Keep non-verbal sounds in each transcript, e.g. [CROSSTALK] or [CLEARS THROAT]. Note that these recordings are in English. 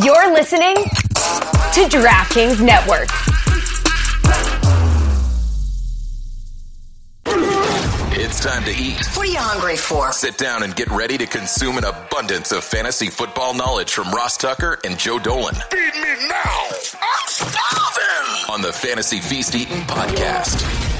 You're listening to DraftKings Network. It's time to eat. What are you hungry for? Sit down and get ready to consume an abundance of fantasy football knowledge from Ross Tucker and Joe Dolan. Feed me now. I'm starving. On the Fantasy Feast Eating Podcast.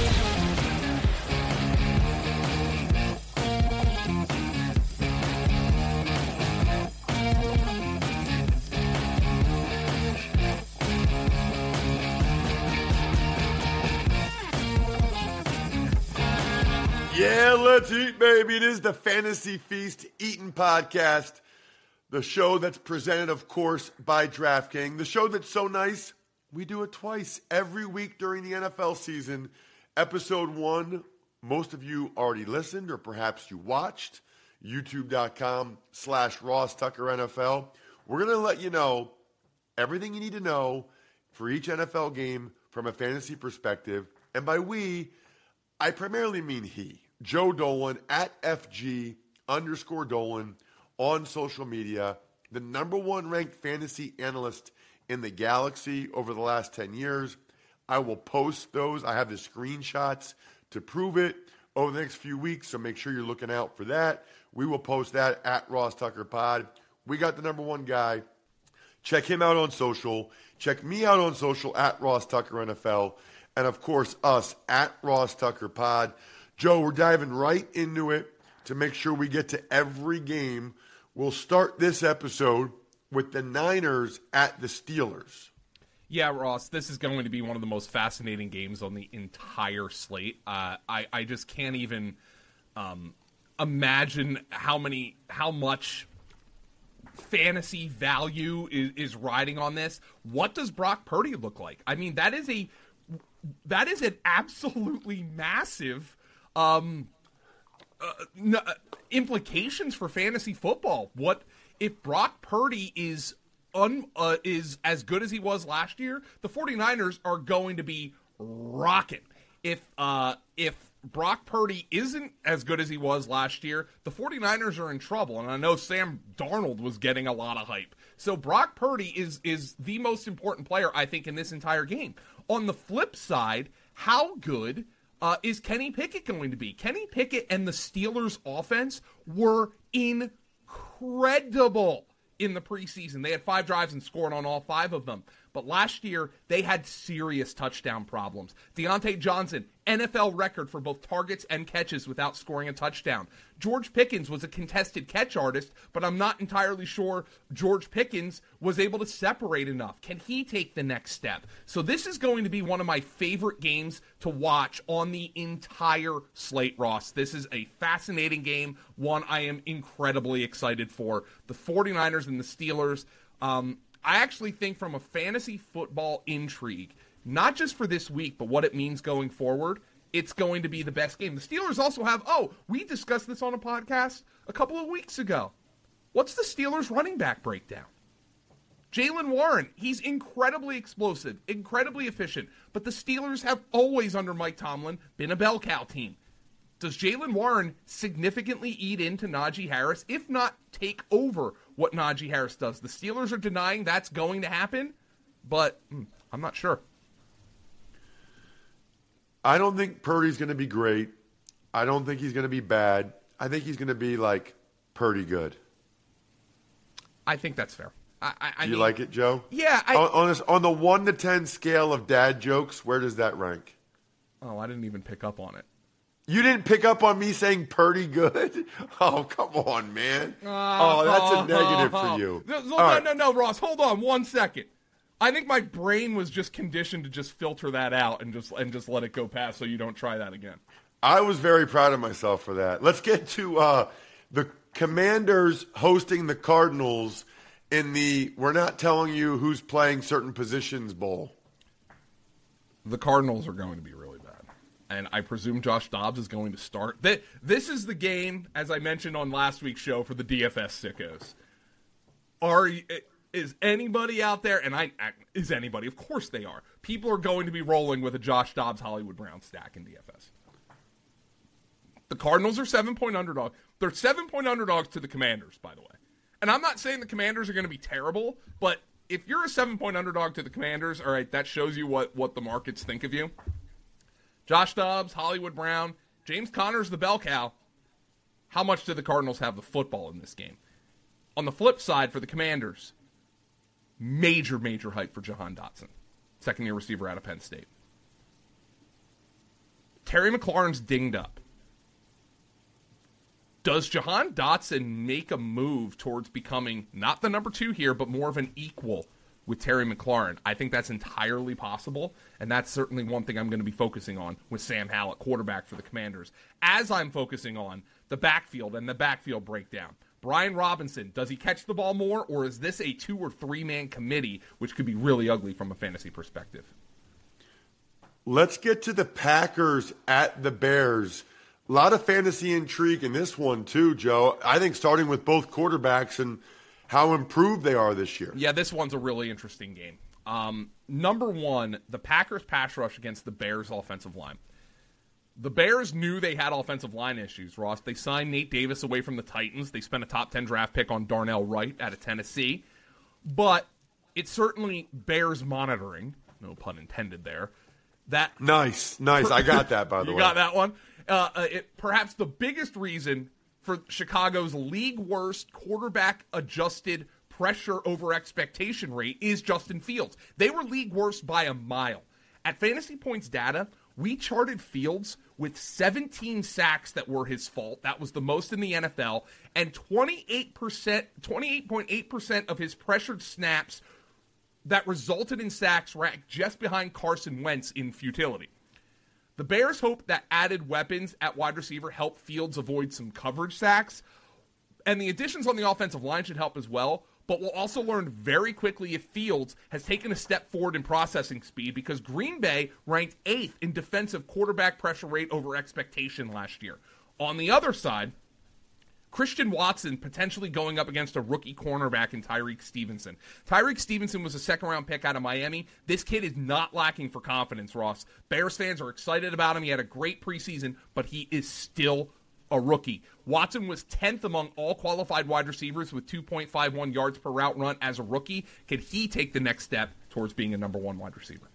Let's eat, baby. It is the Fantasy Feast Eating Podcast, the show that's presented, of course, by DraftKings. The show that's so nice, we do it twice every week during the NFL season. Episode one, most of you already listened or perhaps you watched. YouTube.com slash Ross Tucker NFL. We're going to let you know everything you need to know for each NFL game from a fantasy perspective. And by we, I primarily mean he, Joe Dolan at FG underscore Dolan on social media, the number one ranked fantasy analyst in the galaxy over the last 10 years. I will post those. I have the screenshots to prove it over the next few weeks, so make sure you're looking out for that. We will post that at Ross Tucker Pod. We got the number one guy. Check him out on social. Check me out on social at Ross Tucker NFL and of course us at Ross Tucker Pod. Joe, we're diving right into it to make sure we get to every game. We'll start this episode with the Niners at the Steelers. Yeah, Ross, this is going to be one of the most fascinating games on the entire slate. Uh, I, I just can't even um, imagine how many, how much fantasy value is, is riding on this. What does Brock Purdy look like? I mean, that is a that is an absolutely massive um, uh, uh, implications for fantasy football. What if Brock Purdy is un, uh, is as good as he was last year? The 49ers are going to be rocking. If uh, if Brock Purdy isn't as good as he was last year, the 49ers are in trouble. And I know Sam Darnold was getting a lot of hype. So Brock Purdy is is the most important player I think in this entire game. On the flip side, how good uh, is Kenny Pickett going to be? Kenny Pickett and the Steelers' offense were incredible in the preseason. They had five drives and scored on all five of them. But last year, they had serious touchdown problems. Diontae Johnson, NFL record for both targets and catches without scoring a touchdown. George Pickens was a contested catch artist, but I'm not entirely sure George Pickens was able to separate enough. Can he take the next step? So this is going to be one of my favorite games to watch on the entire slate, Ross. This is a fascinating game, one I am incredibly excited for. The 49ers and the Steelers. Um, I actually think from a fantasy football intrigue, not just for this week, but what it means going forward, it's going to be the best game. The Steelers also have, oh, we discussed this on a podcast a couple of weeks ago. What's the Steelers running back breakdown? Jaylen Warren, he's incredibly explosive, incredibly efficient, but the Steelers have always, under Mike Tomlin, been a bell cow team. Does Jaylen Warren significantly eat into Najee Harris, if not take over what Najee Harris does? The Steelers are denying that's going to happen, but hmm, I'm not sure. I don't think Purdy's going to be great. I don't think he's going to be bad. I think he's going to be like Purdy good. I think that's fair. I, I, I Do you mean, like it, Joe? Yeah. I, on, on, this, on the one to ten scale of dad jokes, where does that rank? oh, I didn't even pick up on it. You didn't pick up on me saying Purdy good? [LAUGHS] Oh, come on, man. oh, that's a [LAUGHS] negative for you. No, no, right. no, no, Ross. Hold on one second. I think my brain was just conditioned to just filter that out and just and just let it go past, so you don't try that again. I was very proud of myself for that. Let's get to uh, the Commanders hosting the Cardinals in the "We're not telling you who's playing certain positions" bowl. The Cardinals are going to be and I presume Josh Dobbs is going to start. Th- This is the game, as I mentioned on last week's show, for the DFS sickos. Are is anybody out there? And I- is anybody? Of course they are. People are going to be rolling with a Josh Dobbs Hollywood Brown stack in DFS. The Cardinals are seven point underdog. They're seven point underdogs to the Commanders, by the way. And I'm not saying the Commanders are going to be terrible, but if you're a seven point underdog to the Commanders, all right, that shows you what what the markets think of you. Josh Dobbs, Hollywood Brown, James Conner's the bell cow. How much do the Cardinals have the football in this game? On the flip side, for the Commanders, major, major hype for Jahan Dotson, second year receiver out of Penn State. Terry McLaurin's dinged up. Does Jahan Dotson make a move towards becoming not the number two here, but more of an equal with Terry McLaurin? I think that's entirely possible, and that's certainly one thing I'm going to be focusing on with Sam Howell, quarterback for the Commanders, as I'm focusing on the backfield and the backfield breakdown. Brian Robinson, does he catch the ball more, or is this a two or three man committee, which could be really ugly from a fantasy perspective? Let's get to the Packers at the Bears. A lot of fantasy intrigue in this one, too, Joe. I think starting with both quarterbacks and how improved they are this year. Yeah, this one's a really interesting game. Um, number one, the Packers pass rush against the Bears offensive line. The Bears knew they had offensive line issues, Ross. They signed Nate Davis away from the Titans. They spent a top 10 draft pick on Darnell Wright out of Tennessee. But it certainly bears monitoring, no pun intended there. That Nice, nice. I got that, by the [LAUGHS] you way. You got that one. Uh, uh, it, perhaps the biggest reason for Chicago's league worst quarterback adjusted pressure over expectation rate is Justin Fields. They were league worst by a mile. At Fantasy Points data, we charted Fields with 17 sacks that were his fault. That was the most in the NFL. And 28%, 28.8% of his pressured snaps that resulted in sacks ranked just behind Carson Wentz in futility. The Bears hope that added weapons at wide receiver help Fields avoid some coverage sacks. And the additions on the offensive line should help as well. But we'll also learn very quickly if Fields has taken a step forward in processing speed because Green Bay ranked eighth in defensive quarterback pressure rate over expectation last year. On the other side, Christian Watson potentially going up against a rookie cornerback in Tyrique Stevenson. Tyrique Stevenson was a second round pick out of Miami. This kid is not lacking for confidence, Ross. Bears fans are excited about him. He had a great preseason, but he is still a rookie. Watson was 10th among all qualified wide receivers with 2.51 yards per route run as a rookie. Can he take the next step towards being a number one wide receiver?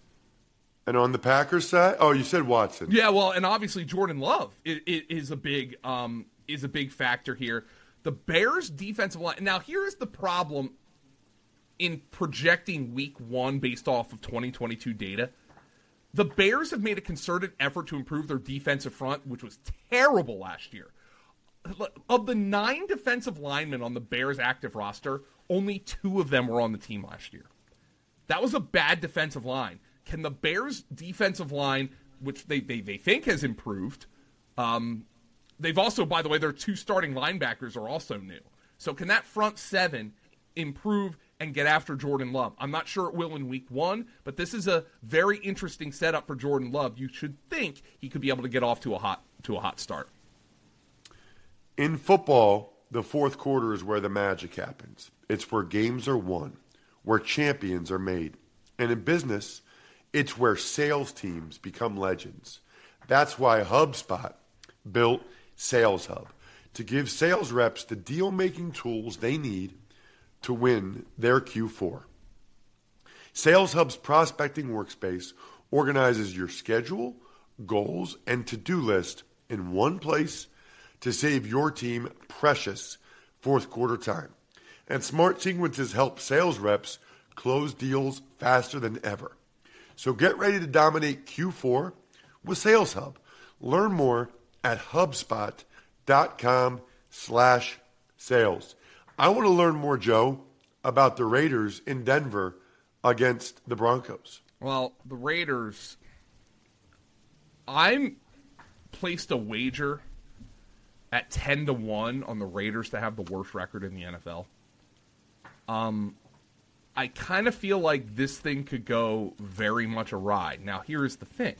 And on the Packers side, oh, you said Watson. Yeah, well, and obviously Jordan Love is, is a big um, is a big factor here. The Bears' defensive line. Now, here is the problem in projecting Week One based off of 2022 data. The Bears have made a concerted effort to improve their defensive front, which was terrible last year. Of the nine defensive linemen on the Bears' active roster, only two of them were on the team last year. That was a bad defensive line. Can the Bears' defensive line, which they, they, they think has improved, um, they've also, by the way, their two starting linebackers are also new. So can that front seven improve and get after Jordan Love? I'm not sure it will in week one, but this is a very interesting setup for Jordan Love. You should think he could be able to get off to a hot to a hot start. In football, the fourth quarter is where the magic happens. It's where games are won, where champions are made. And in business, it's where sales teams become legends. That's why HubSpot built Sales Hub to give sales reps the deal making tools they need to win their Q4. Sales Hub's prospecting workspace organizes your schedule, goals, and to do list in one place to save your team precious fourth quarter time. And Smart Sequences help sales reps close deals faster than ever. So get ready to dominate Q4 with Sales Hub. Learn more at HubSpot.com slash sales. I want to learn more, Joe, about the Raiders in Denver against the Broncos. Well, the Raiders, I'm placed a wager at 10 to 1 on the Raiders to have the worst record in the NFL. Um, I kind of feel like this thing could go very much awry. Now, here's the thing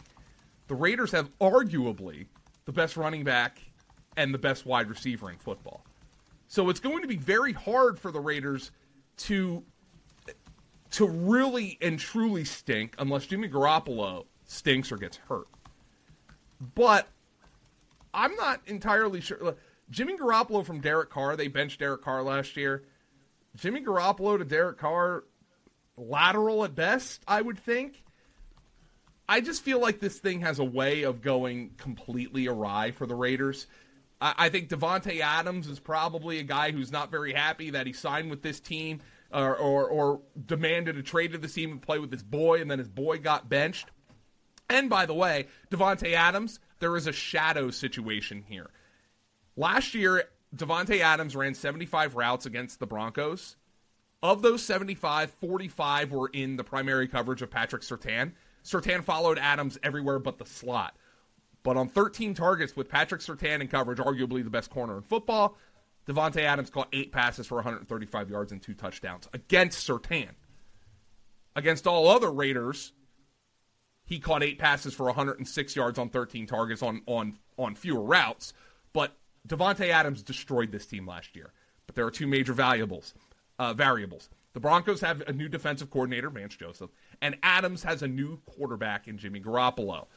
the Raiders have arguably the best running back and the best wide receiver in football. So it's going to be very hard for the Raiders to to really and truly stink unless Jimmy Garoppolo stinks or gets hurt. But I'm not entirely sure. Jimmy Garoppolo from Derek Carr, they benched Derek Carr last year. Jimmy Garoppolo to Derek Carr, lateral at best, I would think. I just feel like this thing has a way of going completely awry for the Raiders. I, I think Davante Adams is probably a guy who's not very happy that he signed with this team or, or, or demanded a trade to the team to play with his boy, and then his boy got benched. And by the way, Davante Adams, there is a shadow situation here. Last year, Davante Adams ran 75 routes against the Broncos. Of those 75, 45 were in the primary coverage of Patrick Surtain. Surtain followed Adams everywhere but the slot. But on 13 targets with Patrick Surtain in coverage, arguably the best corner in football, Davante Adams caught eight passes for 135 yards and two touchdowns against Surtain. Against all other Raiders, he caught eight passes for 106 yards on 13 targets on on on fewer routes. But Davante Adams destroyed this team last year. But there are two major valuables, uh, variables. The Broncos have a new defensive coordinator, Vance Joseph, and Adams has a new quarterback in Jimmy Garoppolo.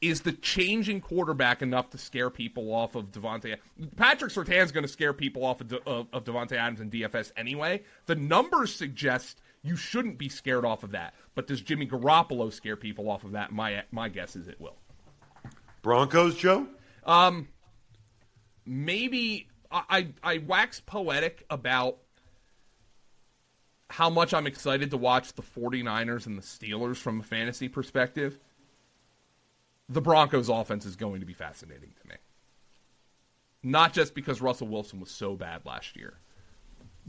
Is the changing quarterback enough to scare people off of Davante? Patrick Surtain's going to scare people off of, De- of, of Davante Adams and DFS anyway. The numbers suggest you shouldn't be scared off of that. But does Jimmy Garoppolo scare people off of that? My my guess is it will. Broncos, Joe. Um, maybe I, I, I wax poetic about how much I'm excited to watch the 49ers and the Steelers from a fantasy perspective. The Broncos offense is going to be fascinating to me. Not just because Russell Wilson was so bad last year.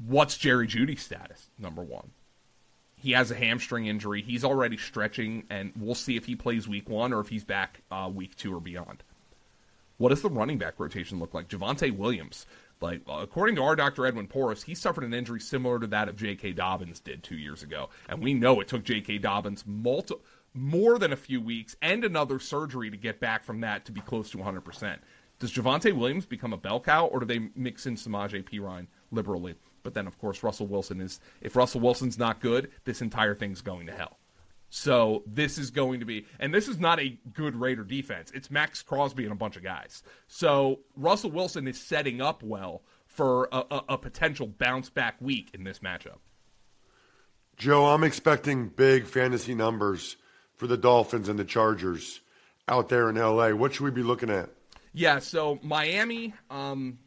What's Jerry Jeudy's status? Number one. He has a hamstring injury. He's already stretching, and we'll see if he plays week one or if he's back uh, week two or beyond. What does the running back rotation look like? Javonte Williams, like according to our Dr. Edwin Porras, he suffered an injury similar to that of J.K. Dobbins did two years ago, and we know it took J.K. Dobbins multi- more than a few weeks and another surgery to get back from that to be close to 100. percent Does Javonte Williams become a bell cow, or do they mix in Samaje Perine liberally? But then, of course, Russell Wilson is. If Russell Wilson's not good, this entire thing's going to hell. So this is going to be, and this is not a good Raider defense. It's Maxx Crosby and a bunch of guys. So Russell Wilson is setting up well for a, a, a potential bounce back week in this matchup. Joe, I'm expecting big fantasy numbers for the Dolphins and the Chargers out there in LA. What should we be looking at? Yeah, so Miami, um,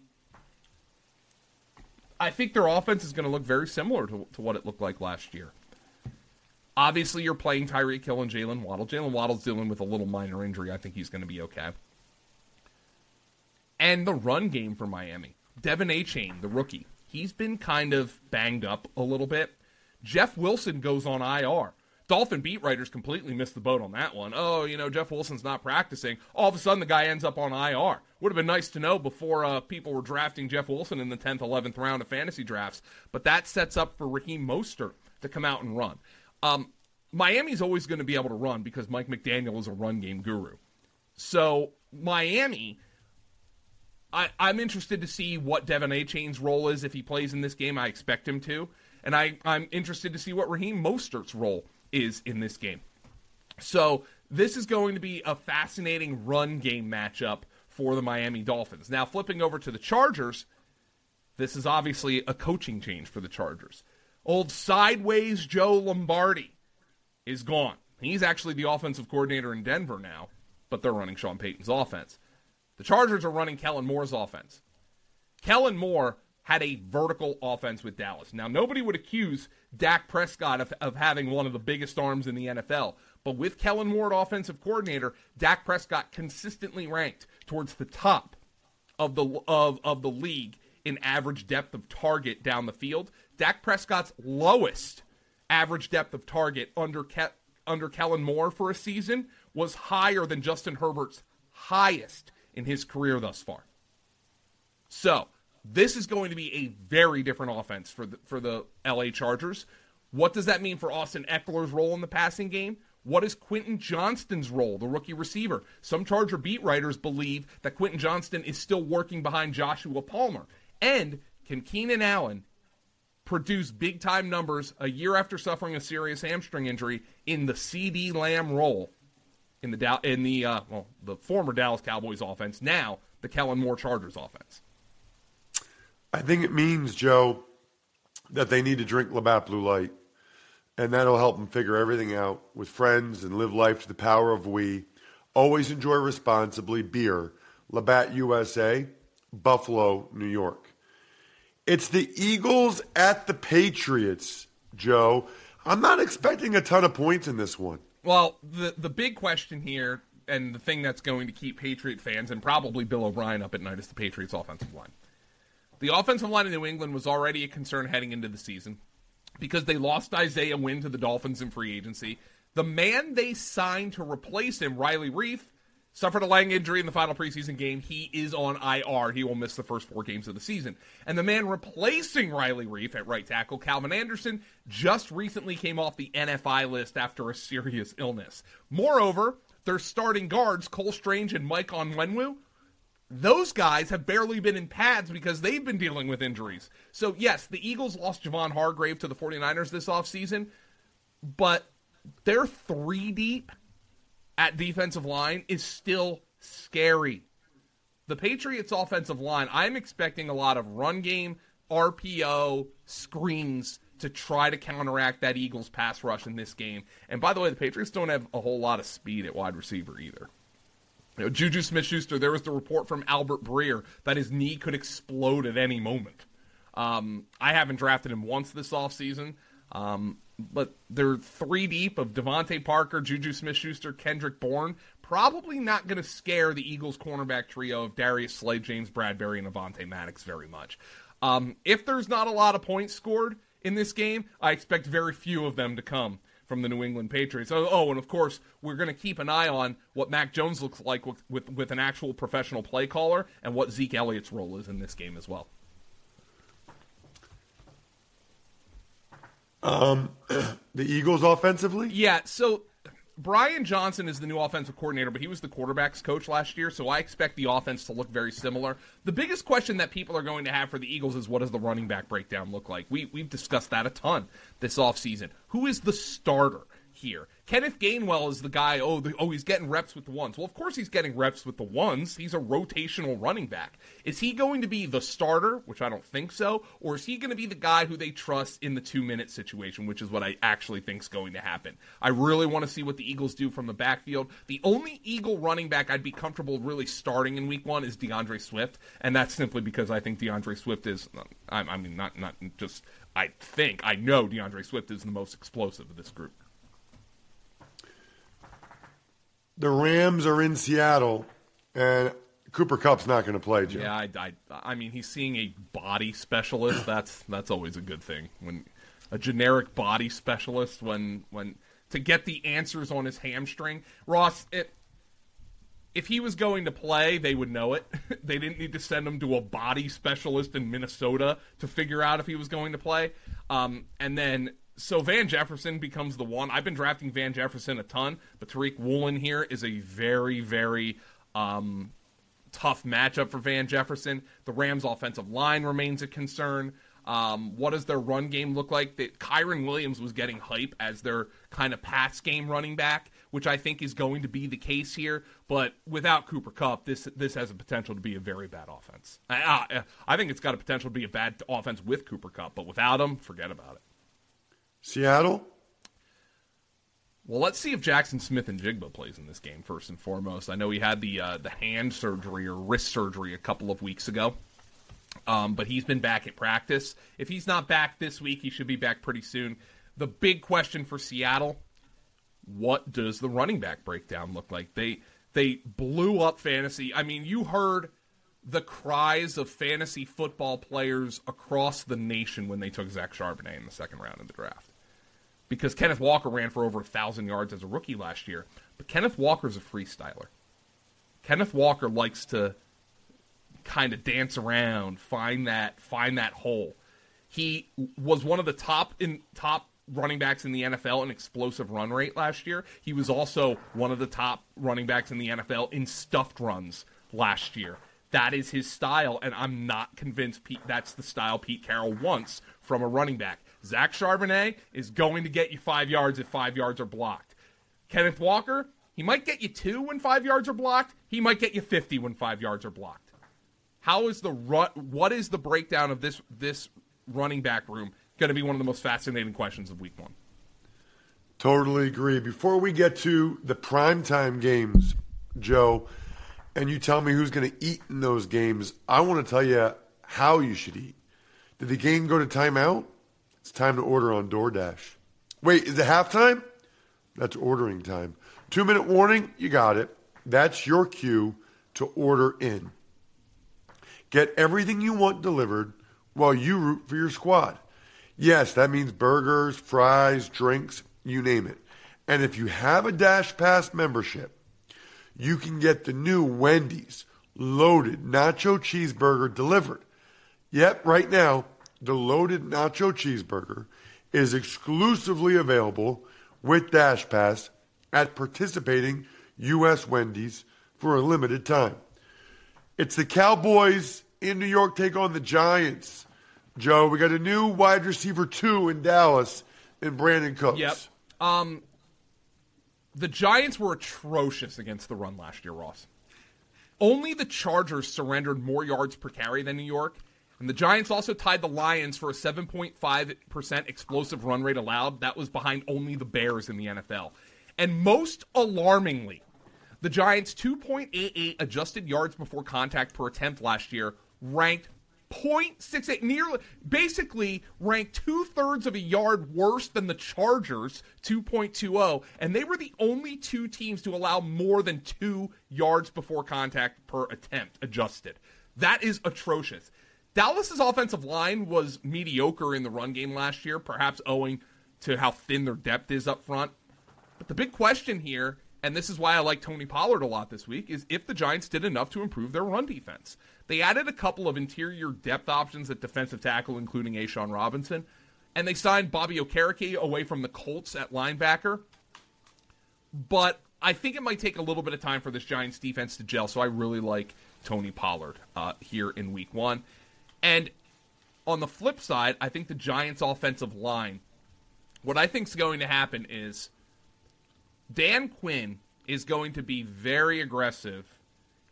I think their offense is going to look very similar to, to what it looked like last year. Obviously, you're playing Tyreek Hill and Jaylen Waddle. Jaylen Waddle's dealing with a little minor injury. I think he's going to be okay. And the run game for Miami. De'Von Achane, the rookie, he's been kind of banged up a little bit. Jeff Wilson goes on IR. Dolphin beat writers completely missed the boat on that one. Oh, you know, Jeff Wilson's not practicing. All of a sudden, the guy ends up on IR. Would have been nice to know before uh, people were drafting Jeff Wilson in the 10th, 11th round of fantasy drafts. But that sets up for Raheem Mostert to come out and run. Um, Miami's always going to be able to run because Mike McDaniel is a run game guru. So Miami, I, am interested to see what De'Von Achane's role is if he plays in this game. I expect him to, and I, I'm interested to see what Raheem Mostert's role is in this game. So this is going to be a fascinating run game matchup for the Miami Dolphins. Now flipping over to the Chargers, this is obviously a coaching change for the Chargers. Old sideways Joe Lombardi is gone. He's actually the offensive coordinator in Denver now, but they're running Sean Payton's offense. The Chargers are running Kellen Moore's offense. Kellen Moore had a vertical offense with Dallas. Now, nobody would accuse Dak Prescott of, of having one of the biggest arms in the NFL, but with Kellen Moore at offensive coordinator, Dak Prescott consistently ranked towards the top of the of, of the league in average depth of target down the field. Dak Prescott's lowest average depth of target under Ke- under Kellen Moore for a season was higher than Justin Herbert's highest in his career thus far. So, this is going to be a very different offense for the, for the LA Chargers. What does that mean for Austin Ekeler's role in the passing game? What is Quentin Johnston's role, the rookie receiver? Some Charger beat writers believe that Quinton Johnston is still working behind Joshua Palmer. And can Keenan Allen produce big time numbers a year after suffering a serious hamstring injury in the CeeDee Lamb role in the in the uh, well the former Dallas Cowboys offense, now the Kellen Moore Chargers offense. I think it means Joe that they need to drink Labatt Blue Light, and that'll help them figure everything out with friends and live life to the power of we. Always enjoy responsibly. Beer, Labatt USA, Buffalo, New York. It's the Eagles at the Patriots, Joe. I'm not expecting a ton of points in this one. Well, the the big question here, and the thing that's going to keep Patriot fans and probably Bill O'Brien up at night is the Patriots' offensive line. The offensive line in New England was already a concern heading into the season because they lost Isaiah Wynn to the Dolphins in free agency. The man they signed to replace him, Riley Reiff, suffered a leg injury in the final preseason game. He is on IR. He will miss the first four games of the season. And the man replacing Riley Reiff at right tackle, Calvin Anderson, just recently came off the NFI list after a serious illness. Moreover, their starting guards, Cole Strange and Mike Onwenu, those guys have barely been in pads because they've been dealing with injuries. So, yes, the Eagles lost Javon Hargrave to the 49ers this offseason, but they're three deep at defensive line is still scary. The Patriots' offensive line, I'm expecting a lot of run game, RPO, screens to try to counteract that Eagles pass rush in this game. And by the way, the Patriots don't have a whole lot of speed at wide receiver either. You know, Juju Smith Schuster, there was the report from Albert Breer that his knee could explode at any moment. Um, I haven't drafted him once this offseason. Um, but they're three deep of DeVante Parker, Juju Smith Schuster, Kendrick Bourne. Probably not going to scare the Eagles cornerback trio of Darius Slay, James Bradberry, and Avonte Maddox very much. Um, if there's not a lot of points scored in this game, I expect very few of them to come from the New England Patriots. Oh, oh and of course, we're going to keep an eye on what Mac Jones looks like with, with, with an actual professional play caller and what Zeke Elliott's role is in this game as well. Um, [CLEARS THROAT] the Eagles offensively? Yeah, so Brian Johnson is the new offensive coordinator, but he was the quarterbacks coach last year, so I expect the offense to look very similar. The biggest question that people are going to have for the Eagles is what does the running back breakdown look like? We, we've discussed that a ton this offseason. Who is the starter here? Kenneth Gainwell is the guy, oh, the, oh, he's getting reps with the ones. Well, of course he's getting reps with the ones. He's a rotational running back. Is he going to be the starter, which I don't think so, or is he going to be the guy who they trust in the two minute situation, which is what I actually think is going to happen? I really want to see what the Eagles do from the backfield. The only Eagle running back I'd be comfortable really starting in week one is D'Andre Swift, and that's simply because I think D'Andre Swift is, um, I mean, not, not just, I think, I know D'Andre Swift is the most explosive of this group. The Rams are in Seattle, and Cooper Kupp's not going to play, Joe. Yeah, I, I, I, mean, he's seeing a body specialist. That's that's always a good thing when a generic body specialist when when to get the answers on his hamstring. Ross, it, if he was going to play, they would know it. [LAUGHS] they didn't need to send him to a body specialist in Minnesota to figure out if he was going to play. Um, and then so Van Jefferson becomes the one. I've been drafting Van Jefferson a ton, but Tariq Woolen here is a very, very um, tough matchup for Van Jefferson. The Rams' offensive line remains a concern. Um, what does their run game look like? That Kyren Williams was getting hype as their kind of pass game running back, which I think is going to be the case here. But without Cooper Kupp, this this has a potential to be a very bad offense. I, I, I think it's got a potential to be a bad offense with Cooper Kupp, but without him, forget about it. Seattle? Well, let's see if Jackson Smith-Njigba plays in this game first and foremost. I know he had the uh, the hand surgery or wrist surgery a couple of weeks ago, um, but he's been back at practice. If he's not back this week, he should be back pretty soon. The big question for Seattle: What does the running back breakdown look like? They they blew up fantasy. I mean, you heard the cries of fantasy football players across the nation when they took Zach Charbonnet in the second round of the draft because Kenneth Walker ran for over a thousand yards as a rookie last year. But Kenneth Walker's a freestyler. Kenneth Walker likes to kind of dance around, find that find that hole. He was one of the top in top running backs in the NFL in explosive run rate last year. He was also one of the top running backs in the NFL in stuffed runs last year. That is his style, and I'm not convinced Pete, that's the style Pete Carroll wants from a running back. Zach Charbonnet is going to get you five yards if five yards are blocked. Kenneth Walker, he might get you two when five yards are blocked. He might get you 50 when five yards are blocked. How is the run, what is the breakdown of this this running back room going to be one of the most fascinating questions of week one. Totally agree. Before we get to the primetime games, Joe, and you tell me who's going to eat in those games, I want to tell you how you should eat. Did the game go to timeout? It's time to order on DoorDash. Wait, is it halftime? That's ordering time. Two minute warning, you got it. That's your cue to order in. Get everything you want delivered while you root for your squad. Yes, that means burgers, fries, drinks, you name it. And if you have a Dash Pass membership, you can get the new Wendy's loaded nacho cheeseburger delivered. Yep, right now, the loaded nacho cheeseburger is exclusively available with Dash Pass at participating U.S. Wendy's for a limited time. It's the Cowboys in New York take on the Giants. Joe, we got a new wide receiver two in Dallas in Brandin Cooks. Yep. Um, the Giants were atrocious against the run last year, Ross. Only the Chargers surrendered more yards per carry than New York, and the Giants also tied the Lions for a 7.5% explosive run rate allowed. That was behind only the Bears in the NFL. And most alarmingly, the Giants' 2.88 adjusted yards before contact per attempt last year ranked 0.68, nearly, basically ranked two thirds of a yard worse than the Chargers, 2.20, and they were the only two teams to allow more than two yards before contact per attempt adjusted. That is atrocious. Dallas's offensive line was mediocre in the run game last year, perhaps owing to how thin their depth is up front. But the big question here, and this is why I like Tony Pollard a lot this week, is if the Giants did enough to improve their run defense. They added a couple of interior depth options at defensive tackle, including A'Shawn Robinson, and they signed Bobby Okereke away from the Colts at linebacker. But I think it might take a little bit of time for this Giants defense to gel, so I really like Tony Pollard uh, here in week one. And on the flip side, I think the Giants' offensive line, what I think is going to happen is Dan Quinn is going to be very aggressive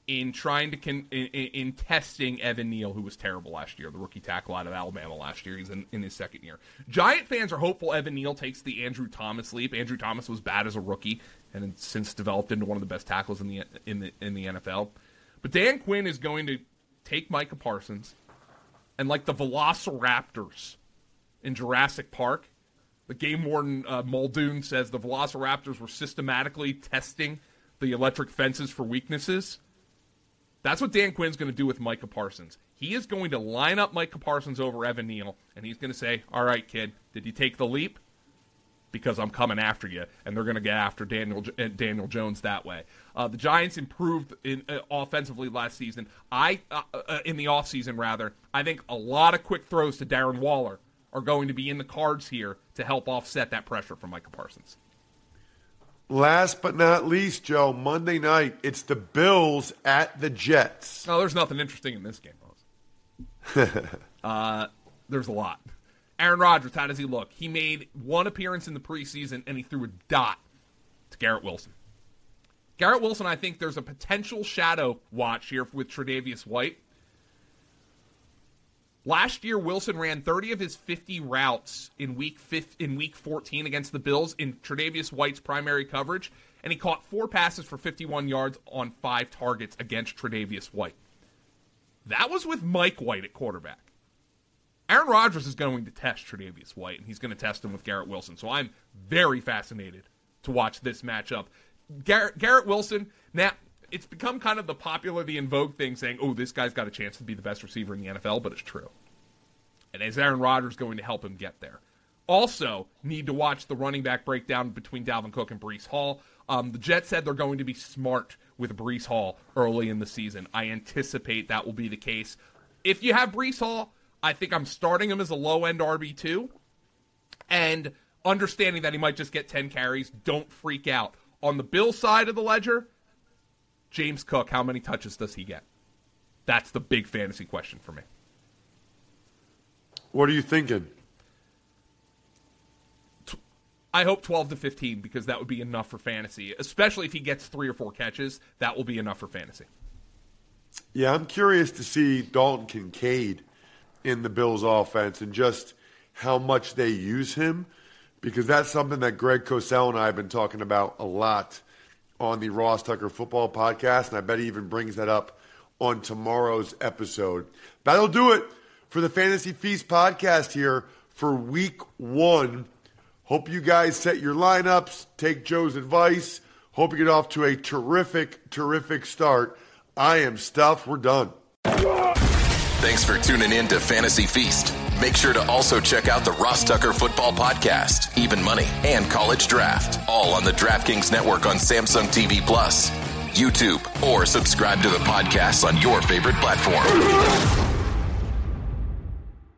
in trying to con- in, in, testing Evan Neal, who was terrible last year, the rookie tackle out of Alabama last year. He's in, in his second year. Giant fans are hopeful Evan Neal takes the Andrew Thomas leap. Andrew Thomas was bad as a rookie and since developed into one of the best tackles in the in the in the NFL. But Dan Quinn is going to take Micah Parsons and like the Velociraptors in Jurassic Park. The game warden uh, Muldoon says the Velociraptors were systematically testing the electric fences for weaknesses. That's what Dan Quinn's going to do with Micah Parsons. He is going to line up Micah Parsons over Evan Neal, and he's going to say, All right, kid, did you take the leap? Because I'm coming after you, and they're going to get after Daniel Daniel Jones that way. Uh, the Giants improved in, uh, offensively last season. I uh, uh, in the offseason, rather. I think a lot of quick throws to Darren Waller are going to be in the cards here to help offset that pressure from Micah Parsons. Last but not least, Joe, Monday night, it's the Bills at the Jets. No, there's nothing interesting in this game, [LAUGHS] uh, there's a lot. Aaron Rodgers, how does he look? He made one appearance in the preseason and he threw a dot to Garrett Wilson. Garrett Wilson, I think there's a potential shadow watch here with Tre'Davious White. Last year, Wilson ran 30 of his 50 routes in week fifth, in week 14 against the Bills in Tre'Davious White's primary coverage, and he caught four passes for 51 yards on five targets against Tre'Davious White. That was with Mike White at quarterback. Aaron Rodgers is going to test Tre'Davious White, and he's going to test him with Garrett Wilson. So I'm very fascinated to watch this matchup. Garrett, Garrett Wilson, now it's become kind of the popular, the in vogue thing saying, oh, this guy's got a chance to be the best receiver in the NFL, but it's true. And is Aaron Rodgers going to help him get there? Also, need to watch the running back breakdown between Dalvin Cook and Breece Hall. Um, the Jets said they're going to be smart with Breece Hall early in the season. I anticipate that will be the case. If you have Breece Hall, I think I'm starting him as a low end RB2. And understanding that he might just get 10 carries, don't freak out. On the Bill side of the ledger, James Cook, how many touches does he get? That's the big fantasy question for me. What are you thinking? I hope 12 to 15 because that would be enough for fantasy, especially if he gets three or four catches. That will be enough for fantasy. Yeah, I'm curious to see Dalton Kincaid in the Bills' offense and just how much they use him because that's something that Greg Cosell and I have been talking about a lot on the Ross Tucker Football Podcast, and I bet he even brings that up on tomorrow's episode. That'll do it for the Fantasy Feast podcast here for week one. Hope you guys set your lineups, take Joe's advice. Hope you get off to a terrific, terrific start. I am stuffed. We're done. Thanks for tuning in to Fantasy Feast. Make sure to also check out the Ross Tucker Football Podcast, Even Money, and College Draft, all on the DraftKings Network on Samsung TV Plus, YouTube, or subscribe to the podcast on your favorite platform.